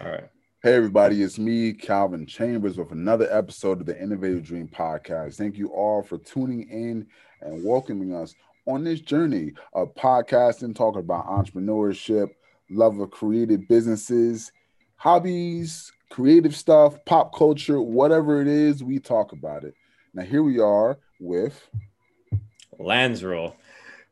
All right. Hey, everybody, it's me, Calvin Chambers, with another episode of the Innovative Dream Podcast. Thank you all for tuning in and welcoming us on this journey of podcasting, talking about entrepreneurship, love of creative businesses, hobbies, creative stuff, pop culture, whatever it is, we talk about it. Now, here we are with Lanzeral.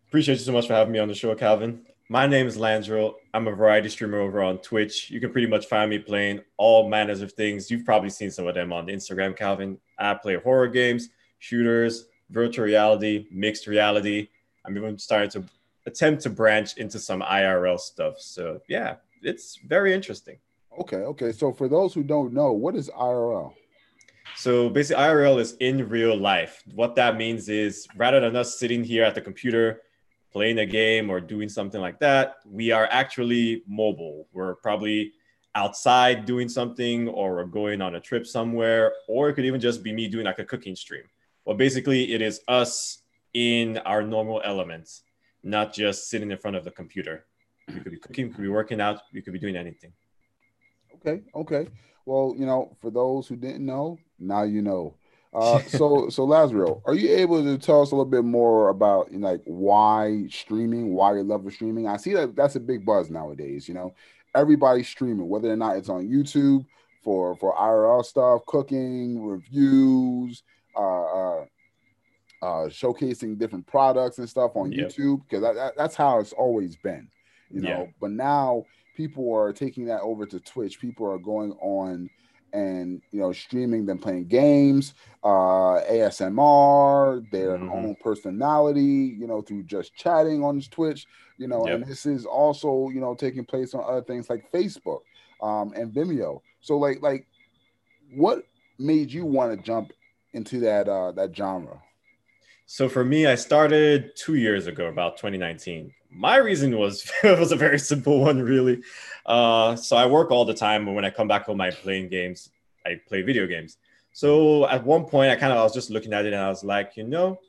Appreciate you so much for having me on the show, Calvin. My name is Lanzeral. I'm a variety streamer over on Twitch. You can pretty much find me playing all manners of things. You've probably seen some of them on Instagram, Calvin. I play horror games, shooters, virtual reality, mixed reality. I'm even starting to attempt to branch into some IRL stuff. So yeah, it's very interesting. Okay, okay. So for those who don't know, what is IRL? So basically, IRL is in real life. What that means is rather than us sitting here at the computer playing a game or doing something like that, we are actually mobile. We're probably outside doing something or we're going on a trip somewhere, or it could even just be me doing like a cooking stream. Well, basically, it is us in our normal elements, not just sitting in front of the computer. We could be cooking, we could be working out, we could be doing anything. Okay, okay. Well, you know, for those who didn't know, now you know. Uh, so, so Lazaro, are you able to tell us a little bit more about you know, like why streaming, why you love of streaming? I see that that's a big buzz nowadays. You know, everybody's streaming, whether or not it's on YouTube for for IRL stuff, cooking, reviews, uh, uh, uh showcasing different products and stuff on yep. YouTube because that, that, that's how it's always been. You know, yeah. but now people are taking that over to Twitch. People are going on and you know streaming them playing games, uh, ASMR, their mm-hmm. own personality, you know, through just chatting on Twitch, you know, yep. and this is also you know taking place on other things like Facebook um, and Vimeo. So like like, what made you want to jump into that uh, that genre? So for me, I started two years ago, about 2019 my reason was was a very simple one, really. Uh, so I work all the time, and when I come back home, I play games. I play video games. So at one point, I kind of I was just looking at it, and I was like, you know,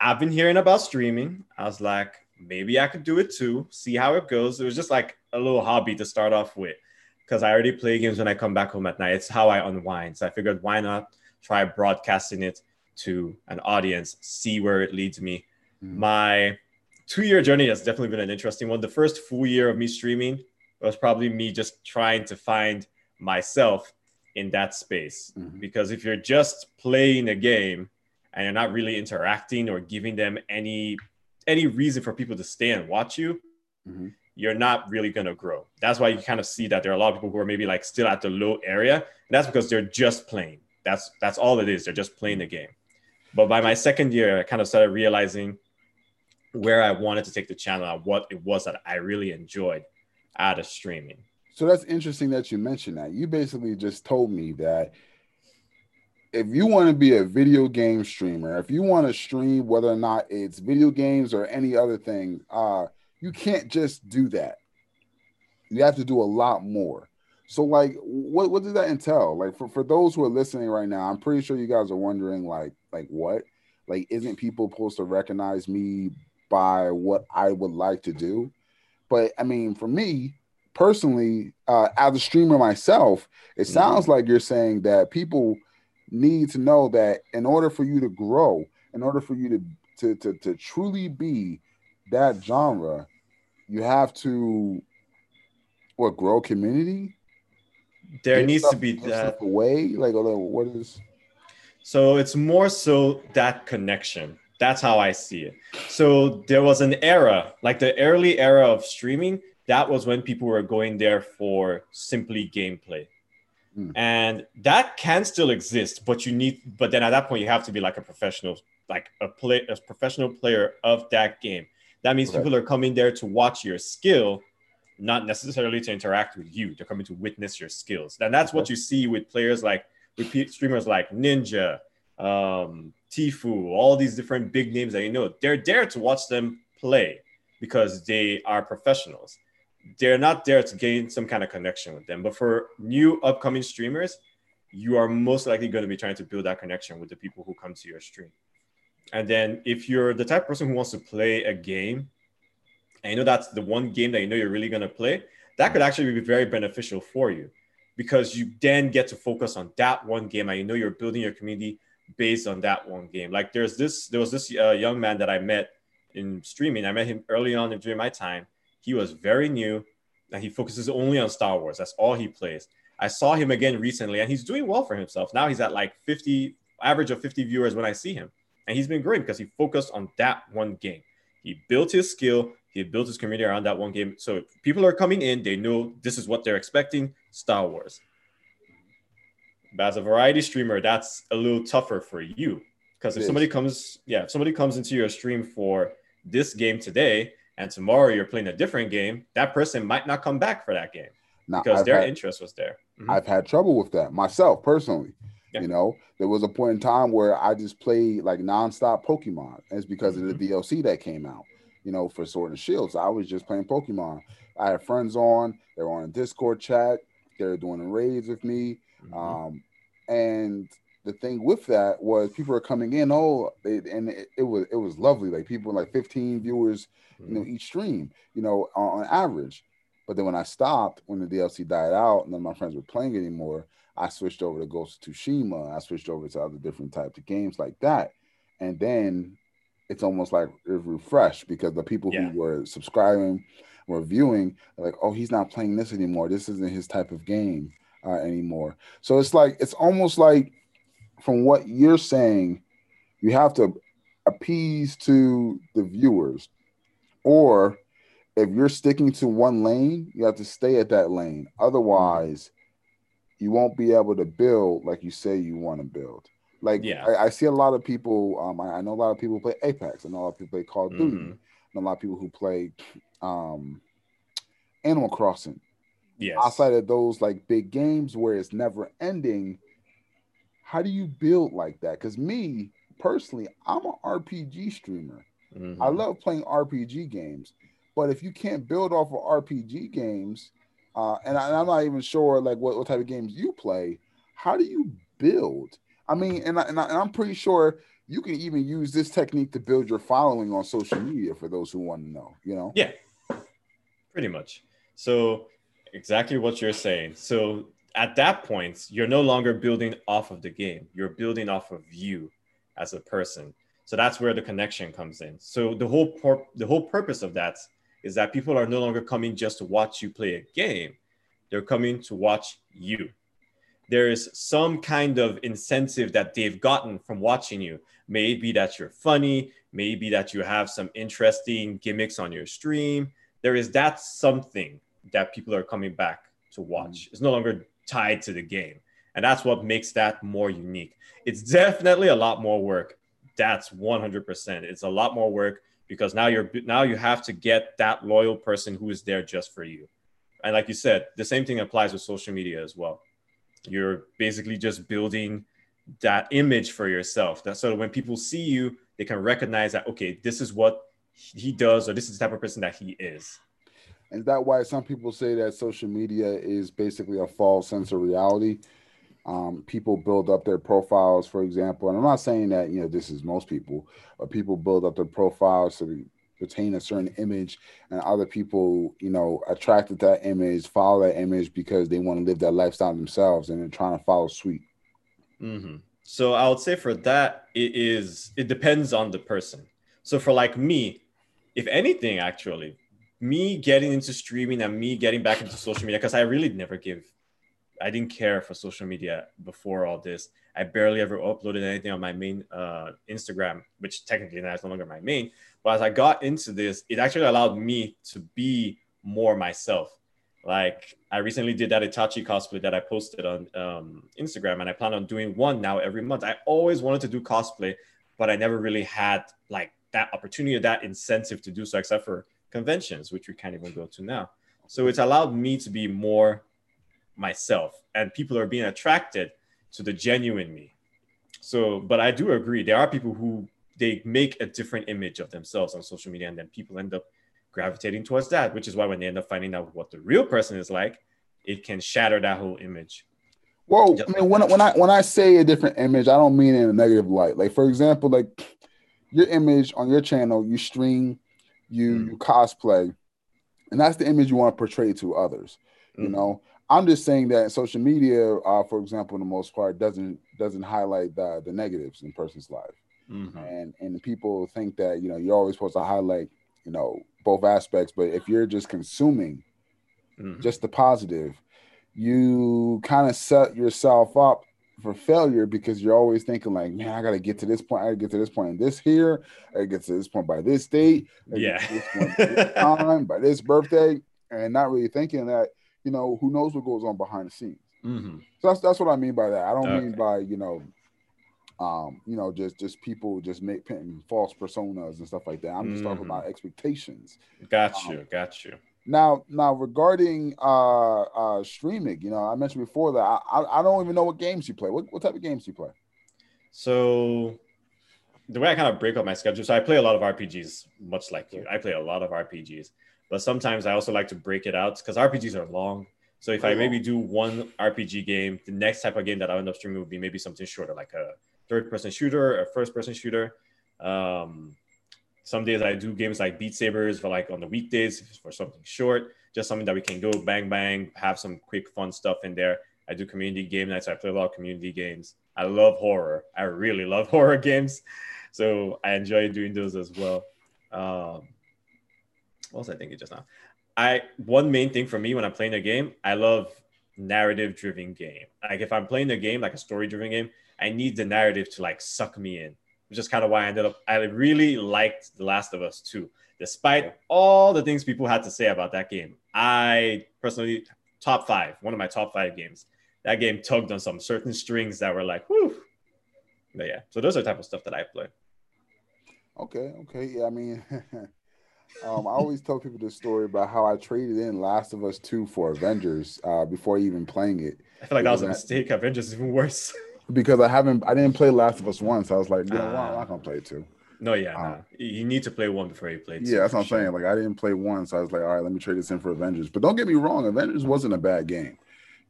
I've been hearing about streaming. I was like, maybe I could do it too. See how it goes. It was just like a little hobby to start off with, because I already play games when I come back home at night. It's how I unwind. So I figured, why not try broadcasting it to an audience, see where it leads me. Mm. My two year journey has definitely been an interesting one. The first full year of me streaming was probably me just trying to find myself in that space. Mm-hmm. Because if you're just playing a game and you're not really interacting or giving them any any reason for people to stay and watch you, mm-hmm. you're not really gonna grow. That's why you kind of see that there are a lot of people who are maybe like still at the low area. And that's because they're just playing. That's that's all it is. They're just playing the game. But by my second year, I kind of started realizing where I wanted to take the channel and what it was that I really enjoyed out of streaming. So that's interesting that you mentioned that. You basically just told me that if you want to be a video game streamer, if you want to stream whether or not it's video games or any other thing, uh, you can't just do that. You have to do a lot more. So, like, what what does that entail? Like, for, for those who are listening right now, I'm pretty sure you guys are wondering, like, like what? Like, isn't people supposed to recognize me by what I would like to do. But I mean, for me personally, uh, as a streamer myself, it mm-hmm. sounds mm-hmm. like you're saying that people need to know that in order for you to grow, in order for you to to to, to truly be that genre, you have to what grow community. There needs stuff, to be that way. Like, what is? So it's more so that connection that's how I see it. So there was an era, like the early era of streaming, that was when people were going there for simply gameplay. Mm. And that can still exist, but you need, but then at that point, you have to be like a professional, like a play, a professional player of that game. That means okay. people are coming there to watch your skill, not necessarily to interact with you. They're coming to witness your skills. And that's okay. what you see with players like, with streamers like Ninja, um, Tfue, all these different big names that you know, they're there to watch them play because they are professionals. They're not there to gain some kind of connection with them. But for new upcoming streamers, you are most likely going to be trying to build that connection with the people who come to your stream. And then if you're the type of person who wants to play a game, and you know that's the one game that you know you're really going to play, that could actually be very beneficial for you because you then get to focus on that one game and you know you're building your community based on that one game. Like there's this, there was this uh, young man that I met in streaming. I met him early on during my time. He was very new and he focuses only on Star Wars. That's all he plays. I saw him again recently and he's doing well for himself. Now he's at like 50, average of 50 viewers when I see him. And he's been great because he focused on that one game. He built his skill, he built his community around that one game. So people are coming in, they know this is what they're expecting Star Wars. But as a variety streamer, that's a little tougher for you because if somebody comes, yeah, if somebody comes into your stream for this game today and tomorrow you're playing a different game, that person might not come back for that game now, because I've their had, interest was there. Mm-hmm. I've had trouble with that myself personally. Yeah. You know, there was a point in time where I just played like nonstop Pokemon. It's because mm-hmm. of the mm-hmm. DLC that came out, you know, for Sword and Shields. I was just playing Pokemon. I had friends on, they were on a Discord chat, they were doing raids with me. Mm-hmm. Um, and the thing with that was people are coming in, oh, it, and it, it, was it was lovely. Like people like 15 viewers, mm-hmm. you know, each stream, you know, on, on average. But then when I stopped, when the DLC died out, and then my friends were playing anymore, I switched over to Ghost of Tsushima. I switched over to other different types of games like that. And then it's almost like refreshed because the people yeah. who were subscribing were viewing, like, oh, he's not playing this anymore. This isn't his type of game uh, anymore. So it's like, it's almost like from what you're saying, you have to appease to the viewers. Or if you're sticking to one lane, you have to stay at that lane. Otherwise, you won't be able to build like you say you want to build. Like yeah. I, I, see a lot of people. Um, I, I, know a lot of people play Apex. I know a lot of people play Call of Duty. Mm-hmm. And a lot of people who play um, Animal Crossing. Yes. Outside of those like big games where it's never ending, how do you build like that? Because me personally, I'm an RPG streamer. Mm-hmm. I love playing RPG games, but if you can't build off of RPG games, uh, and, I, am not even sure like what, what type of games you play, how do you build? I mean, and, I, and, I, and I'm pretty sure you can even use this technique to build your following on social media for those who want to know. You know? Yeah, pretty much. So exactly what you're saying. So at that point, you're no longer building off of the game. You're building off of you as a person. So that's where the connection comes in. So the whole the whole purpose of that is that people are no longer coming just to watch you play a game. They're coming to watch you. There is some kind of incentive that they've gotten from watching you. Maybe that you're funny, maybe that you have some interesting gimmicks on your stream. There is that something that people are coming back to watch. Mm. It's no longer tied to the game. And that's what makes that more unique. It's definitely a lot more work. That's 100%. It's a lot more work because now you're now you have to get that loyal person who is there just for you. And like you said, the same thing applies with social media as well. You're basically just building that image for yourself. That so when people see you, they can recognize that okay, this is what he does, or this is the type of person that he is. Is that why some people say that social media is basically a false sense of reality? Um, people build up their profiles, for example, and I'm not saying that you know this is most people, but people build up their profiles to retain a certain image, and other people, you know, attracted to that image, follow that image because they want to live that lifestyle themselves, and they're trying to follow suit. Mm-hmm. So I would say for that, it is it depends on the person. So for like me, if anything, actually, me getting into streaming and me getting back into social media because I really never give I didn't care for social media before all this. I barely ever uploaded anything on my main uh, Instagram, which technically now is no longer my main. But as I got into this, it actually allowed me to be more myself. Like I recently did that Itachi cosplay that I posted on um, Instagram, and I plan on doing one now every month. I always wanted to do cosplay, but I never really had like that opportunity or that incentive to do so, except for conventions, which we can't even go to now. So it's allowed me to be more myself and people are being attracted to the genuine me. So but i do agree there are people who they make a different image of themselves on social media and then people end up gravitating towards that which is why when they end up finding out what the real person is like it can shatter that whole image. Well i mean when, when i when i say a different image i don't mean in a negative light. Like for example like your image on your channel you stream you, mm. you cosplay and that's the image you want to portray to others. You Mhm. know, I'm just saying that social media, uh, for example, in the most part, doesn't doesn't highlight the the negatives in a person's life, Mhm. and and people think that you know you're always supposed to highlight you know both aspects, but if you're just consuming Mhm. just the positive, you kind of set yourself up for failure because you're always thinking like, man, I gotta get to this point, I gotta get to this point in this here, I get to this point by this date, I gotta get to this point by this yeah. time, by this birthday, and not really thinking that, you know, who knows what goes on behind the scenes. Mhm. So that's that's what I mean by that. I don't mean by, you know, um, you know, just just people just make painting false personas and stuff like that. I'm just talking Mhm. about expectations. Got Um, you. Got you. Now, now regarding uh uh streaming, you know, I mentioned before that I I, I don't even know what games you play. What what type of games do you play? So the way I kind of break up my schedule, so I play a lot of RPGs, much like you. I play a lot of RPGs, but sometimes I also like to break it out because RPGs are long. So if I maybe do one RPG game, the next type of game that I'll end up streaming would be maybe something shorter, like a third-person shooter, a first-person shooter. Um, some days I do games like Beat Sabers for like on the weekdays for something short, just something that we can go bang bang, have some quick fun stuff in there. I do community game nights. I play a lot of community games. I love horror. I really love horror games, so I enjoy doing those as well. Um, what was I thinking just now? I one main thing for me when I'm playing a game, I love narrative driven game. Like if I'm playing a game like a story driven game, I need the narrative to like suck me in, which is kind of why I ended up. I really liked The Last of Us 2, despite all the things people had to say about that game. I personally top five, one of my top five games. That game tugged on some certain strings that were like, whew. But yeah, so those are the type of stuff that I play. Okay, okay. Yeah, I mean, um, I always tell people this story about how I traded in Last of Us 2 for Avengers uh, before even playing it I feel like that was a mistake. Avengers is even worse. because I haven't, I didn't play Last of Us 1, so I was like, you know what, I'm not gonna play two. No, yeah, Um, nah. you need to play one before you play. two, Yeah, that's what I'm sure. saying. Like I didn't play one, so I was like, all right, let me trade this in for Avengers. But don't get me wrong, Avengers wasn't a bad game.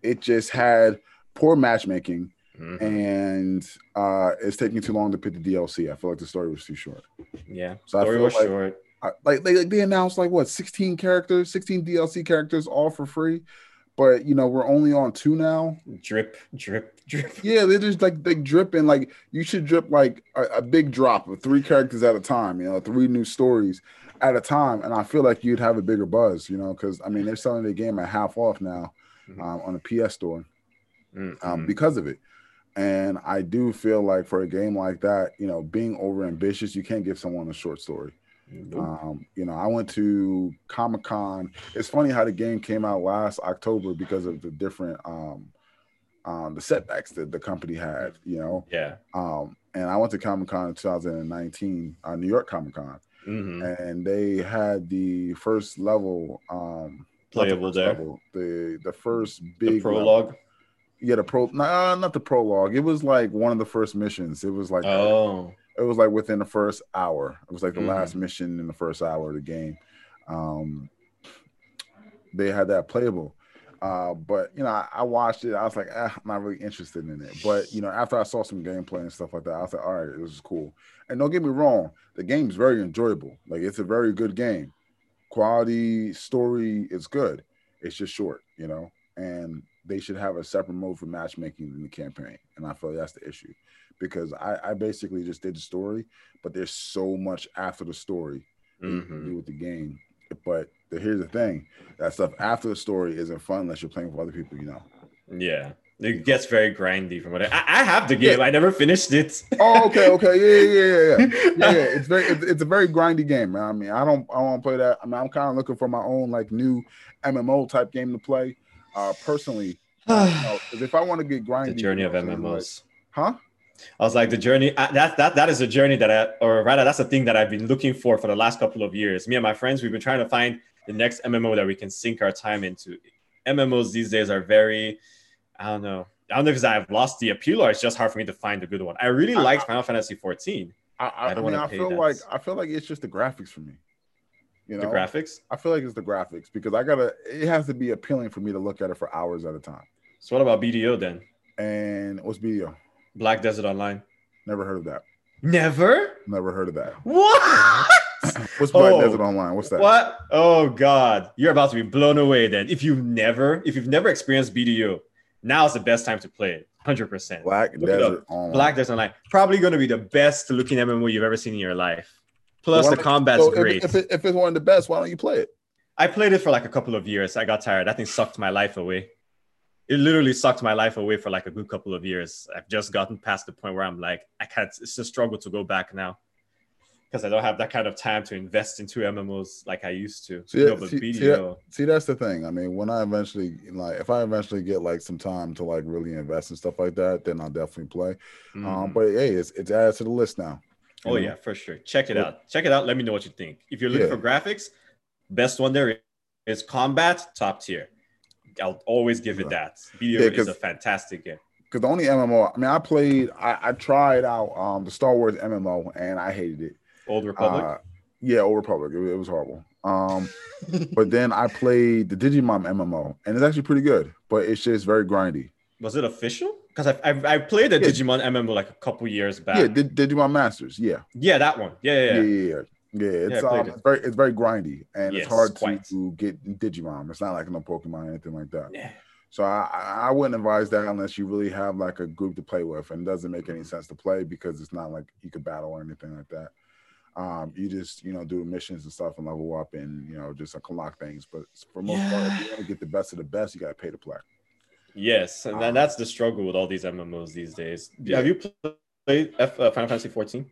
It just had poor matchmaking Mhm. and uh it's taking too long to pick the DLC. I feel like the story was too short. Yeah, So I story feel was like- short. I, like they like they announced like what 16 characters, 16 DLC characters all for free. But you know, we're only on two now. Drip, drip, drip. Yeah, they're just like they dripping. Like you should drip like a, a big drop of three characters at a time, you know, three new stories at a time. And I feel like you'd have a bigger buzz, you know, because I mean they're selling the game at half off now Mhm. um, on the PS store um, Mhm. because of it. And I do feel like for a game like that, you know, being over ambitious, you can't give someone a short story. Nope. Um, you know, I went to Comic Con. It's funny how the game came out last October because of the different um, um, the setbacks that the company had. You know, yeah. um, and I went to Comic Con in 2019, uh, New York Comic Con, hmm and they had the first level um, the Playable first there. level, the the first The big level. prologue. Yeah, the pro. Nah, not the prologue. It was like one of the first missions. It was like Oh, it was like within the first hour. It was like the Mhm. last mission in the first hour of the game. Um, they had that playable. Uh, but you know, I, I watched it. I was like, eh, I'm not really interested in it. But you know, after I saw some gameplay and stuff like that, I was like, all right, this is cool. And don't get me wrong, the game's very enjoyable. Like it's a very good game. Quality story is good. It's just short, you know. And they should have a separate mode for matchmaking in the campaign. And I feel like that's the issue because I, I basically just did the story, but there's so much after the story that you can Mhm. do with the game. But the, here's the thing: that stuff after the story isn't fun unless you're playing with other people, you know. yeah. It gets very grindy from what I, I, have the game. I never finished it. Oh, okay, okay, yeah, yeah, yeah, yeah. yeah, yeah. It's very, it's, it's a very grindy game, man. I mean, I don't, I don't play that. I mean, I'm kind of looking for my own like new MMO type game to play. Uh, personally, you know, if I want to get grindy, the journey of so, like- MMOs. huh? I was like the journey. That that that is a journey that I, or rather, that's a thing that I've been looking for for the last couple of years. Me and my friends, we've been trying to find the next MMO that we can sink our time into. MMOs these days are very, I don't know. I don't know if I've lost the appeal or it's just hard for me to find a good one. I really liked Final Fantasy 14. I, I, I don't mean, I feel that. like I feel like it's just the graphics for me. You know, The graphics. I feel like it's the graphics because I gotta. It has to be appealing for me to look at it for hours at a time. So what about BDO then? And what's video? Black Desert Online. Never heard of that. Never. Never heard of that. What? What's Black Oh. Desert Online? What's that? What? Oh God, you're about to be blown away. Then, if you've never, if you've never experienced BDO, now is the best time to play it. Hundred percent. Black Look Desert. Online. Black Desert Online, probably going to be the best looking MMO you've ever seen in your life. Plus, the combat's so if- great. If, it, if it's one of the best, why don't you play it? I played it for like a couple of years. I got tired. That thing sucked my life away. It literally sucked my life away for like a good couple of years. I've just gotten past the point where I'm like, I can't. It's a struggle to go back now because I don't have that kind of time to invest into MMOs like I used to. See, no, see- see. See, that's the thing. I mean, when I eventually like, if I eventually get like some time to like really invest and stuff like that, then I'll definitely play. Um, Mhm. but hey, it's it's added to the list now. oh know? yeah, for sure. Check it Yeah. out. Check it out. Let me know what you think. If you're looking Yeah. for graphics, best one there is combat top tier. I'll always give it that. BDO Yeah, is a fantastic game. Because the only MMO, I mean, I played, I, I tried out um the Star Wars MMO and I hated it. Old Republic. Uh, yeah, Old Republic. It, it was horrible. Um, but then I played the Digimon MMO and it's actually pretty good, but it's just very grindy. Was it official? Because I, I I played the Yeah. Digimon MMO like a couple years back. Yeah, Dig- Digimon Masters. Yeah, Yeah, that one. Yeah, yeah, yeah, yeah. yeah. Yeah. Yeah, it's played um, it. it's very it's very grindy and Yes, it's hard quite. to get Digimon. It's not like no Pokemon or anything like that. Yeah. So I, I wouldn't advise that unless you really have like a group to play with, and it doesn't make any sense to play because it's not like you could battle or anything like that. Um, you just you know do missions and stuff and level up and you know just unlock things. But for most part, if you want to get the best of the best, you got to pay to play. Yes, and Um, that's the struggle with all these MMOs these days. Yeah. Have you played F, uh, Final Fantasy 14?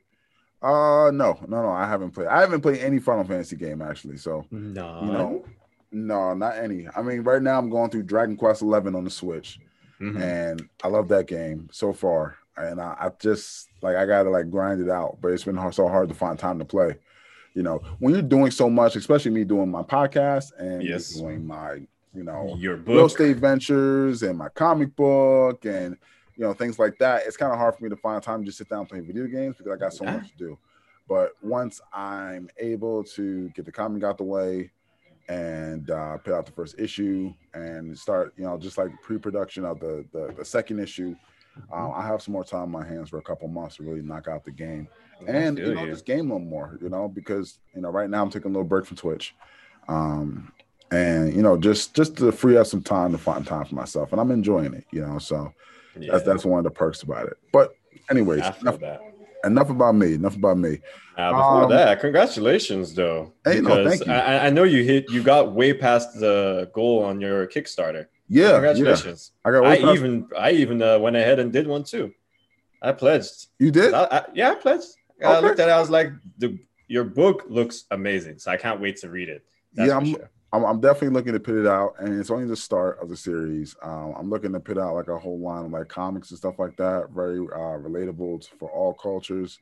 Uh, no, no, no, I haven't played. I haven't played any Final Fantasy game actually. So No. you know, no, not any. I mean, right now I'm going through Dragon Quest Eleven on the Switch. Mhm. and I love that game so far. And I, I just like I gotta like grind it out, but it's been hard, so hard to find time to play. You know, when you're doing so much, especially me doing my podcast and Yes. doing my, you know, Your real estate ventures and my comic book and you know things like that. It's kind of hard for me to find time to just sit down and play video games because I got so much to do. But once I'm able to get the comic out the way and uh, put out the first issue and start, you know, just like pre-production of the the, the second issue, um, I have some more time on my hands for a couple months to really knock out the game and you know you. just game a little more, you know, because you know right now I'm taking a little break from Twitch, um, and you know just just to free up some time to find time for myself, and I'm enjoying it, you know. So Yeah, that's that's one of the perks about it. But anyways, enough, that. enough about me. Enough about me. Uh, before Um, that, congratulations though, Hey, no, thank you. I, I know you hit, you got way past the goal on your Kickstarter. Yeah, yeah. Congratulations! I got. I past- even, I even uh, went ahead and did one too. I pledged. you did. I, I, yeah, I pledged. I looked at it. I was like, the your book looks amazing, so I can't wait to read it. That's Yeah, I'm- sure. I'm, I'm definitely looking to put it out, and it's only the start of the series. Um, I'm looking to put out like a whole line of like comics and stuff like that, very uh, relatable to, for all cultures,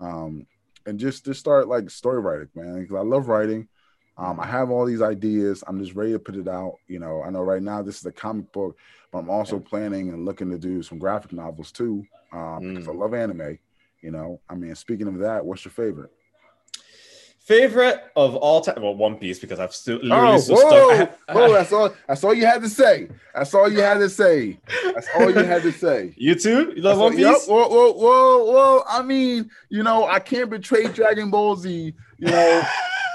um, and just to start like story writing, man. Because I love writing. Um, I have all these ideas. I'm just ready to put it out. You know, I know right now this is a comic book, but I'm also planning and looking to do some graphic novels too, um, because I Mm. love anime. You know, I mean, speaking of that, what's your favorite? Favorite of all time? Well, One Piece because I've still literally Oh, still whoa, stuck. whoa! That's all. That's all you had to say. That's all you had to say. That's all you had to say. You too? You love That's One yep, Piece? Whoa, whoa, whoa, whoa! I mean, you know, I can't betray Dragon Ball Z. You know,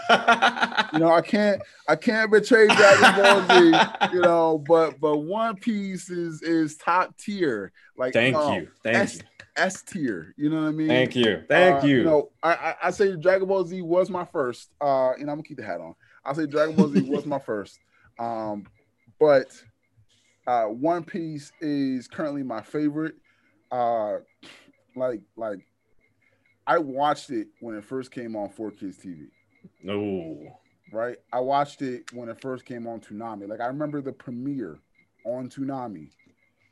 you know, I can't, I can't betray Dragon Ball Z. You know, but but One Piece is is top tier. Like, Thank no, you. Thank you. S tier. You know what I mean? Thank you. Thank Uh, you. know, I, I I say Dragon Ball Z was my first. Uh, and I'm gonna keep the hat on. I say Dragon Ball Z was my first. Um, but uh, One Piece is currently my favorite. Uh, like like I watched it when it first came on 4Kids TV. no. Right, I watched it when it first came on Toonami. Like I remember the premiere on Toonami.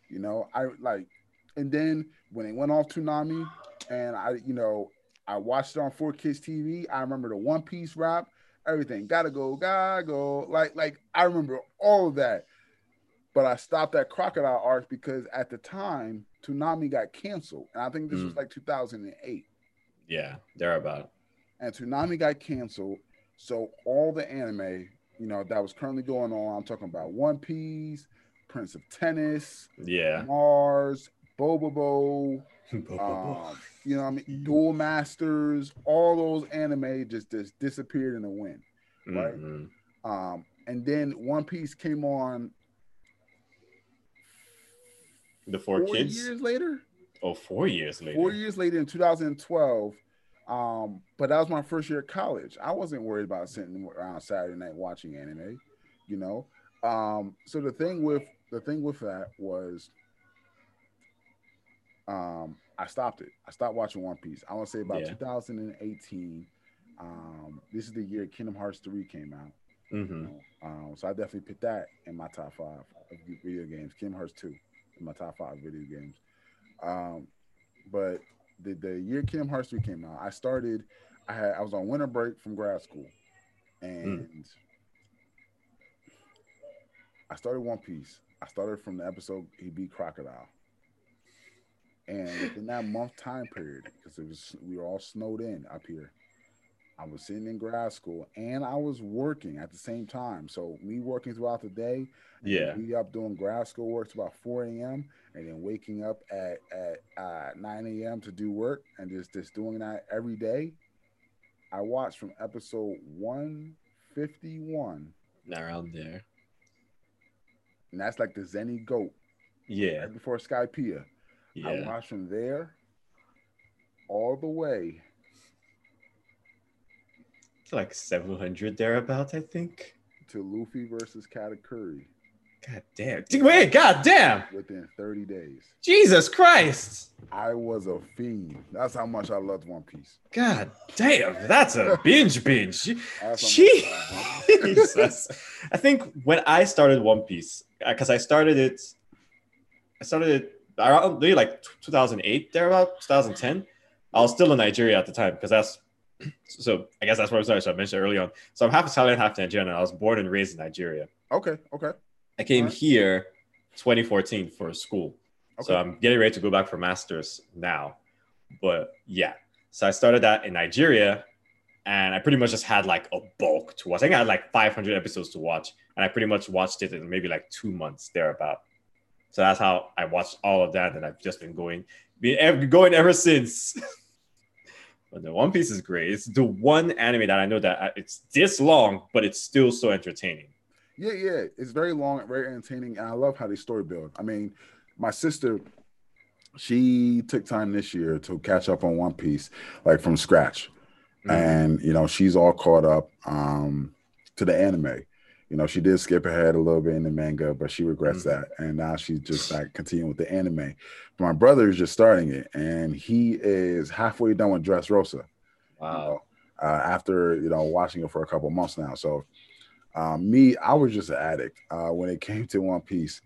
You know, I like, and then when it went off Toonami, and I, you know, I watched it on 4Kids TV. I remember the One Piece rap, everything. Gotta go, gotta go. Like, like I remember all of that. But I stopped at Crocodile Arc because at the time Toonami got canceled, and I think this was mm. like 2008 Yeah, they're about. and Toonami got canceled. So all the anime, you know, that was currently going on, I'm talking about One Piece, Prince of Tennis, Yeah. Mars, Bobobo, Um, you know, what I mean, Duel Masters, all those anime just just disappeared in the wind, right? Mhm. Um, and then One Piece came on The four, four kids. years later. Oh, four years later. Four years later in 2012. Um, but that was my first year of college. I wasn't worried about sitting around Saturday night watching anime, you know. Um, so the thing with the thing with that was um I stopped it. I stopped watching One Piece. I want to say about Yeah. 2018. Um, this is the year Kingdom Hearts 3 came out. you hmm know. Um, so I definitely put that in my top five of video games. Kingdom Hearts 2 in my top five video games. Um, but the, the year Kingdom Hearts 3 came out, I started, I had I was on winter break from grad school. And I started One Piece. I started from the episode he beat Crocodile. And within that month time period, because it was we were all snowed in up here. I was sitting in grad school and I was working at the same time. So me working throughout the day, Yeah. we up doing grad school work about 4 a.m. and then waking up at at uh, 9 a.m. to do work and just just doing that every day. I watched from episode 151, Around there. and that's like the Zenny goat Yeah. right before Skypiea. I watched from there all the way Like 700 thereabouts, I think. to Luffy versus Katakuri God damn. Wait, god damn. within 30 days. Jesus Christ. I was a fiend. That's how much I loved One Piece. God damn. That's a binge binge. That's how much I loved One Piece. Jesus. I think when I started One Piece, uh, because I started it, I started it around maybe like 2008, thereabout 2010. I was still in Nigeria at the time because that's so. I guess that's where I started. So I mentioned early on. So I'm half Italian, half Nigerian. and I was born and raised in Nigeria. Okay, okay. I came Alright. here 2014 for school. So I'm getting ready to go back for masters now. But yeah, so I started that in Nigeria, and I pretty much just had like a bulk to watch. I think I had like 500 episodes to watch, and I pretty much watched it in maybe like two months thereabout. So that's how I watched all of that, and I've just been going, been ev- going ever since. but the One Piece is great. It's the one anime that I know that I- it's this long, but it's still so entertaining. Yeah, yeah. It's very long, very entertaining, and I love how they story build. I mean, my sister, she took time this year to catch up on One Piece, like from scratch. Mm-hmm. and you know she's all caught up um to the anime you know she did skip ahead a little bit in the manga but she regrets Mhm. that and now she's just like continuing with the anime my brother is just starting it and he is halfway done with Dressrosa you Wow. know, uh, after you know watching it for a couple months now so um, me i was just an addict uh, when it came to one piece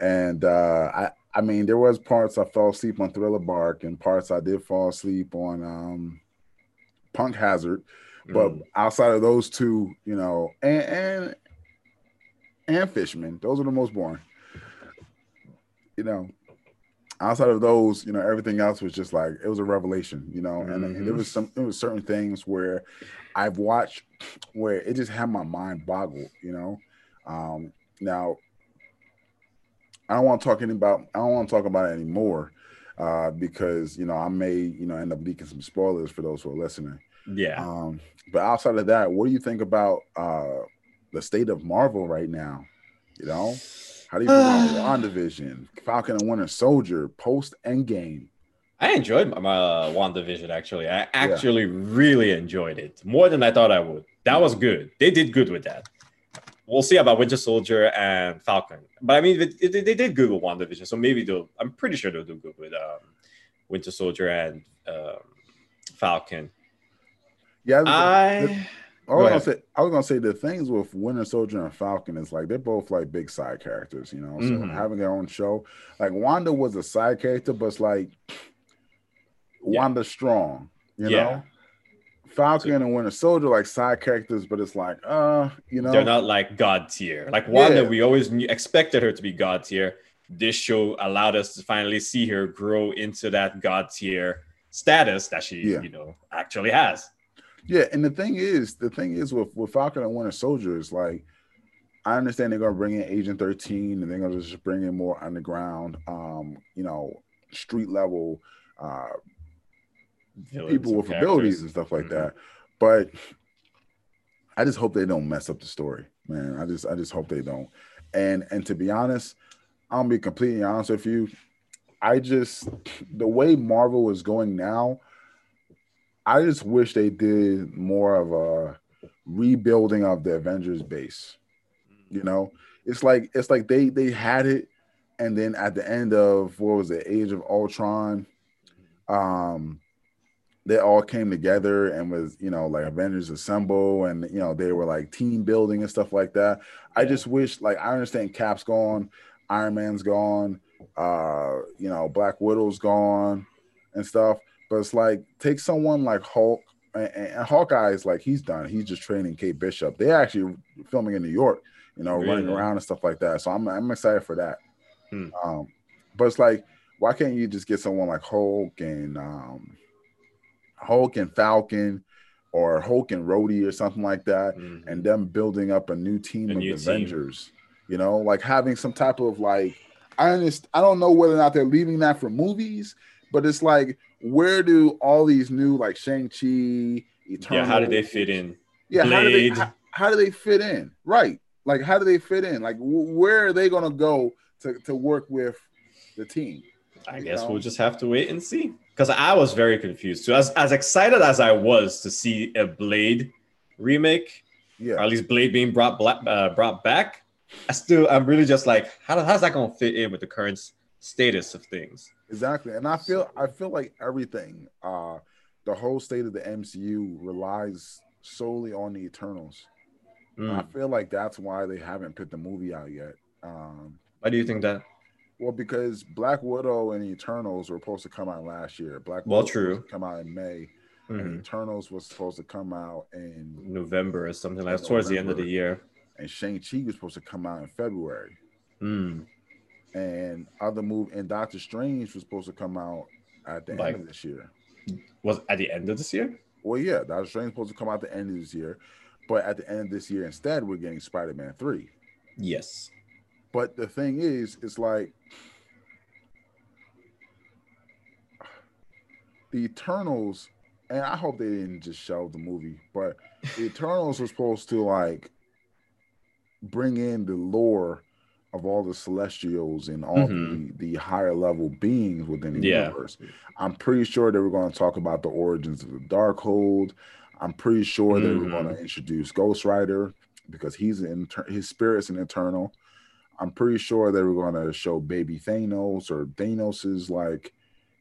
and uh, i i mean there was parts i fell asleep on thriller bark and parts i did fall asleep on um, punk hazard but Mm. outside of those two, you know, and and and Fishman, those are the most boring. You know, outside of those, you know, everything else was just like it was a revelation, you know, and, and there Mhm. was some there was certain things where I've watched where it just had my mind boggled, you know. Um now I don't want to talk any about I don't want to talk about it anymore uh because you know I may you know end up leaking some spoilers for those who are listening. yeah. Um, but outside of that, what do you think about uh the state of Marvel right now? You know, how do you feel about WandaVision, Falcon and Winter Soldier, post Endgame? I enjoyed my, my uh, WandaVision actually. I actually really enjoyed it more than I thought I would. That was good. They did good with that. We'll see about Winter Soldier and Falcon. But I mean, they, they, they did good with WandaVision. So maybe they'll, I'm pretty sure they'll do good with um, Winter Soldier and um, Falcon. Yeah, I, I was, gonna say, I was gonna say the things with Winter Soldier and Falcon is like they're both like big side characters, you know. So Mhm. having their own show, like Wanda was a side character, but it's like. Wanda strong, you Yeah. know. Falcon and Winter Soldier like side characters, but it's like, uh, you know, they're not like God tier. Like Wanda, Yeah. we always knew, expected her to be God tier. This show allowed us to finally see her grow into that God tier status that she, Yeah. you know, actually has. Yeah, and the thing is, the thing is with with Falcon and Winter Soldier is like, I understand they're gonna bring in Agent Thirteen and they're gonna just bring in more underground, um, you know, street level uh, people with characters. abilities and stuff like Mhm. that. But I just hope they don't mess up the story, man. I just I just hope they don't. And and to be honest, I'm gonna be completely honest with you. I just the way Marvel is going now, I just wish they did more of a rebuilding of the Avengers base. You know, it's like it's like they they had it, and then at the end of what was it, Age of Ultron, um, they all came together and was you know like Avengers Assemble, and you know they were like team building and stuff like that. I just wish like I understand Cap's gone, Iron Man's gone, uh, you know Black Widow's gone, and stuff. But it's like take someone like Hulk. And, and Hawkeye is like he's done. He's just training Kate Bishop. They're actually filming in New York, you know, running around and stuff like that. So I'm I'm excited for that. Hmm. Um, but it's like, why can't you just get someone like Hulk and um, Hulk and Falcon, or Hulk and Rhodey or something like that, Mhm. and them building up a new team A of new team. Avengers? You know, like having some type of like, I understand. I don't know whether or not they're leaving that for movies, but it's like, where do all these new like Shang Chi, Eternal? yeah, how did they fit in? Yeah, how do they how, how do they fit in? Right. Like how do they fit in? Like wh- where are they gonna go to, to work with the team? I guess know? we'll just have to wait and see. Because I was very confused too. As as excited as I was to see a Blade remake, or Yeah. at least Blade being brought black, uh, brought back, I still I'm really just like, how how's that gonna fit in with the current status of things? Exactly. And I feel I feel like everything, uh the whole state of the MCU relies solely on the Eternals. And I Mm. feel like that's why they haven't put the movie out yet. Um Why do you think that? well, because Black Widow and Eternals were supposed to come out last year. Black Well, Widow true. come out in May, Mhm. and Eternals was supposed to come out in November or something like that, towards the end of the year. and Shang-Chi was supposed to come out in February. Mm. And other move and Doctor Strange was supposed to come out at the Like- end of this year. Was at the end of this year? Well, yeah, Doctor Strange was supposed to come out the end of this year, but at the end of this year, instead, we're getting Spider-Man three. Yes. But the thing is, it's like the Eternals, and I hope they didn't just shelve the movie, but the Eternals were supposed to like bring in the lore of all the Celestials and all Mhm. the, the higher level beings within the Yeah. universe. I'm pretty sure they were going to talk about the origins of the Darkhold. I'm pretty sure they were going to introduce Ghost Rider because he's an inter- his spirit's an eternal. I'm pretty sure they were going to show baby Thanos or Thanos's like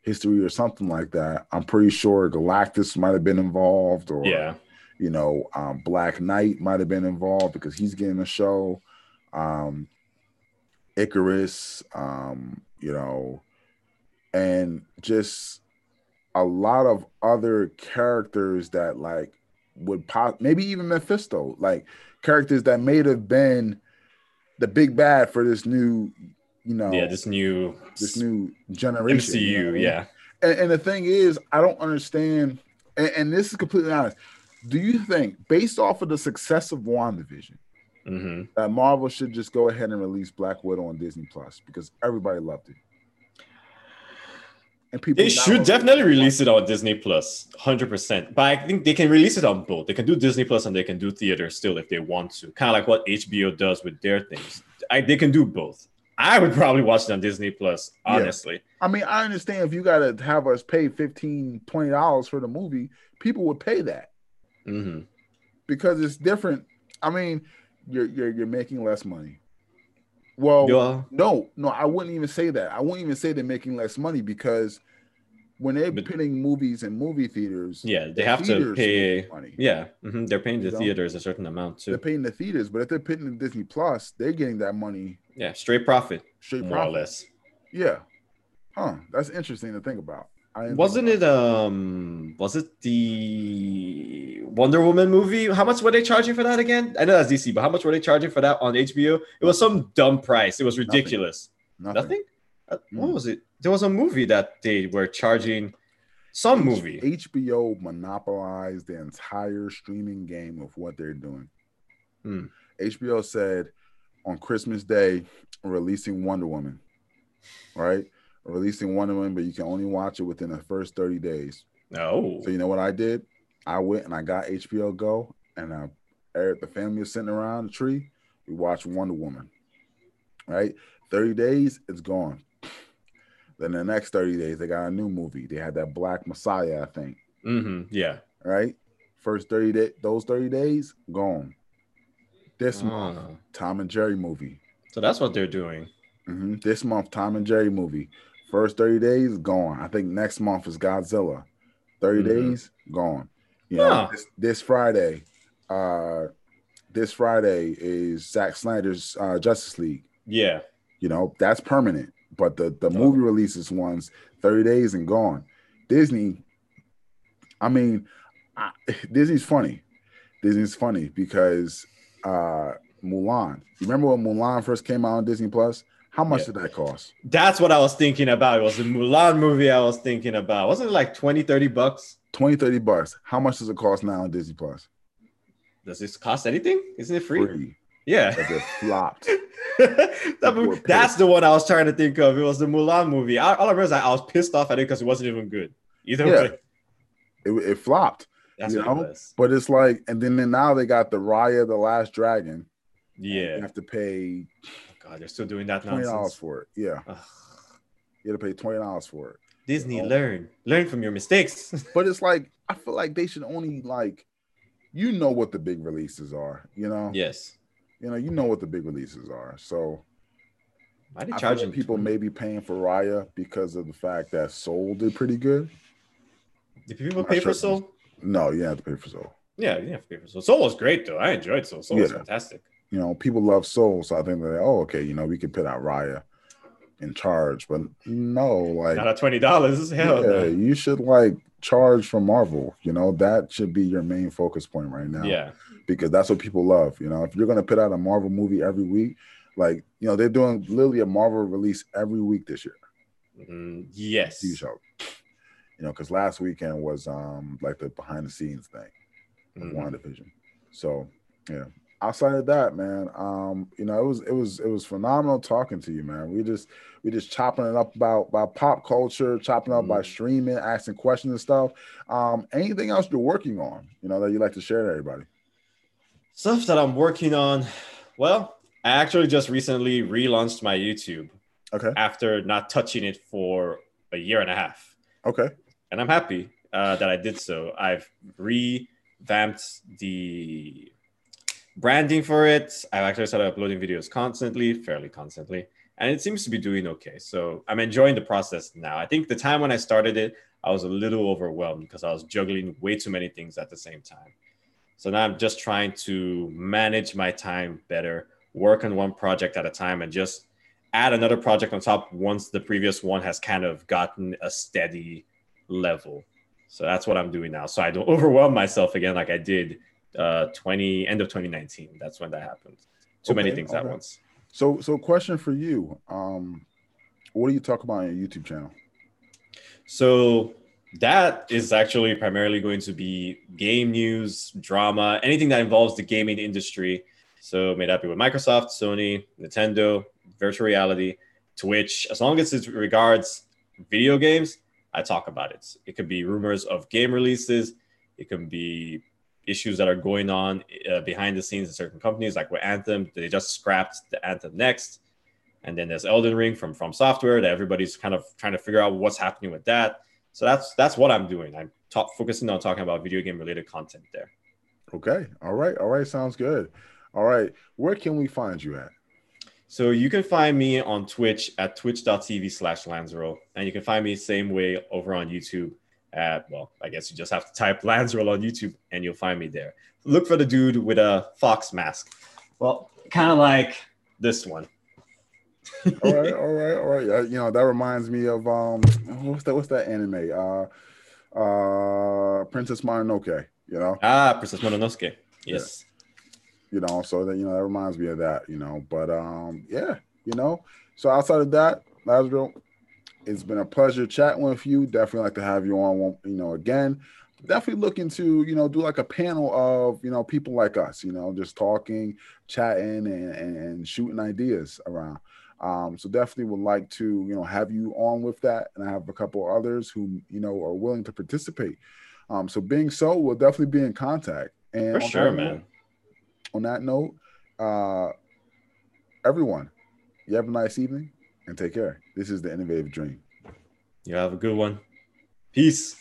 history or something like that. I'm pretty sure Galactus might have been involved or Yeah. you know, um, Black Knight might have been involved because he's getting a show. Um, Icarus, um, you know, and just a lot of other characters that like would pop, maybe even Mephisto, like characters that may have been the big bad for this new, you know, Yeah, this new this new generation. MCU, you know what I mean? yeah. And, and the thing is, I don't understand, and, and this is completely honest. Do you think, based off of the success of WandaVision, hmm that Marvel should just go ahead and release Black Widow on Disney Plus because everybody loved it? And people They should are- definitely release it on Disney Plus, hundred percent. But I think they can release it on both. They can do Disney Plus and they can do theater still if they want to. Kind of like what HBO does with their things. I, they can do both. I would probably watch it on Disney Plus, Yeah. honestly. I mean, I understand if you got to have us pay 15 $20 for the movie, people would pay that hmm because it's different. I mean, you're you're, you're making less money. Well, Yeah. No, no, I wouldn't even say that. I wouldn't even say they're making less money because when they're But- putting movies in movie theaters, Yeah, they the have to pay. money. Yeah, hmm they're paying the theaters a certain amount too. They're paying the theaters, but if they're putting in Disney Plus, they're getting that money Yeah, straight profit, straight more profit. or less. Yeah. Huh. That's interesting to think about. I Wasn't it um was it the Wonder Woman movie? How much were they charging for that again? I know that's DC, but how much were they charging for that on HBO? It was some dumb price. It was ridiculous. Nothing. Nothing? Uh, What Mm. was it? There was a movie that they were charging some movie. HBO monopolized the entire streaming game of what they're doing. Hmm. HBO said on Christmas Day, releasing Wonder Woman, right? Releasing Wonder Woman, but you can only watch it within the first 30 days. No. So you know what I did? I went and I got HBO Go, and uh, Eric, the family was sitting around the tree. We watched Wonder Woman. Right, 30 days, it's gone. Then the next 30 days, they got a new movie. They had that Black Messiah, I think. Mm-hmm. Yeah. Right. First 30 days, those 30 days, gone. This month, Ah. Tom and Jerry movie. So that's what they're doing. hmm This month, Tom and Jerry movie. First 30 days, gone. I think next month is Godzilla. 30 Mhm. days, gone. You know, Huh. this, this Friday, uh, this Friday is Zack Snyder's uh, Justice League. Yeah. You know, that's permanent. But the, the Oh. movie releases ones 30 days and gone. Disney, I mean, I, Disney's funny. Disney's funny because uh Mulan. You remember when Mulan first came out on Disney Plus? How much Yeah. did that cost? That's what I was thinking about. It was the Mulan movie I was thinking about. Wasn't it like 20, 30 bucks? 20, 30 bucks. How much does it cost now on Disney Plus? Does this cost anything? Isn't it free? Free. Yeah. It flopped. that movie, that's the one I was trying to think of. It was the Mulan movie. I, all I remember is I was pissed off at it because it wasn't even good. Either Yeah. way, It, it flopped. that's You know? it. But it's like, and then, then now they got the Raya, the Last Dragon. Yeah. You have to pay God, they're still doing that twenty dollars nonsense. for it. Yeah, Ugh. you have to pay twenty dollars for it. Disney, Oh. learn, learn from your mistakes. But it's like I feel like they should only like, you know what the big releases are. You know, yes. you know, you know what the big releases are. So Why they I feel charging like people 20? may be paying for Raya because of the fact that Soul did pretty good. Did people pay sure for Soul? No, you have to pay for Soul. Yeah, you have to pay for Soul. Soul was great though. I enjoyed Soul. Soul was fantastic. You know, people love Soul, so I think they're like, oh, okay, you know, we could put out Raya in charge, but no, like Not at twenty dollars. Hell yeah, no. you should like charge from Marvel. You know, that should be your main focus point right now. Yeah. because that's what people love. You know, if you're gonna put out a Marvel movie every week, like you know, they're doing literally a Marvel release every week this year. Mm, yes. Huge help. You know, because last weekend was um like the behind the scenes thing with Mhm. WandaVision. So yeah. Outside of that, man, um, you know, it was it was it was phenomenal talking to you, man. We just we just chopping it up about about pop culture, chopping up by Mhm. streaming, asking questions and stuff. Um, anything else you're working on, you know, that you like to share to everybody? Stuff that I'm working on. Well, I actually just recently relaunched my YouTube Okay. after not touching it for a year and a half. Okay. And I'm happy uh, that I did so. I've revamped the branding for it. I've actually started uploading videos constantly, fairly constantly, and it seems to be doing okay. So I'm enjoying the process now. I think the time when I started it, I was a little overwhelmed because I was juggling way too many things at the same time. So now I'm just trying to manage my time better, work on one project at a time, and just add another project on top once the previous one has kind of gotten a steady level. So that's what I'm doing now. So I don't overwhelm myself again like I did uh 20 end of 2019. That's when that happened. Too many Okay, things at once. So, so question for you. Um, what do you talk about on your YouTube channel? So that is actually primarily going to be game news, drama, anything that involves the gaming industry. So may that be with Microsoft, Sony, Nintendo, virtual reality, Twitch, as long as it regards video games, I talk about it. It could be rumors of game releases. It can be issues that are going on uh, behind the scenes in certain companies, like with Anthem. They just scrapped the Anthem Next. And then there's Elden Ring from From Software that everybody's kind of trying to figure out what's happening with that. So that's that's what I'm doing. I'm focusing on talking about video game related content there. Okay. All right. All right. Sounds good. All right. Where can we find you at? So you can find me on Twitch at twitch.tv slash Lanzeral. And you can find me same way over on YouTube at, well, I guess you just have to type Lanzeral on YouTube and you'll find me there. Look for the dude with a fox mask. Well, kind of like this one. All right. All right. All right. Uh, you know that reminds me of um, what's that? What's that anime? Uh, uh, Princess Mononoke. You know. Ah, Princess Mononoke. Yes. you know so that you know that reminds me of that you know but um yeah you know so outside of that Lanzeral it's been a pleasure chatting with you definitely like to have you on you know again definitely looking to you know do like a panel of you know people like us you know just talking chatting and and, shooting ideas around Um, so definitely would like to, you know, have you on with that. And I have a couple others who, you know, are willing to participate. Um, so being so, we'll definitely be in contact. And For sure, man. Note, on that note, uh, everyone, you have a nice evening and take care. This is the Innovative Dream. You have a good one. Peace.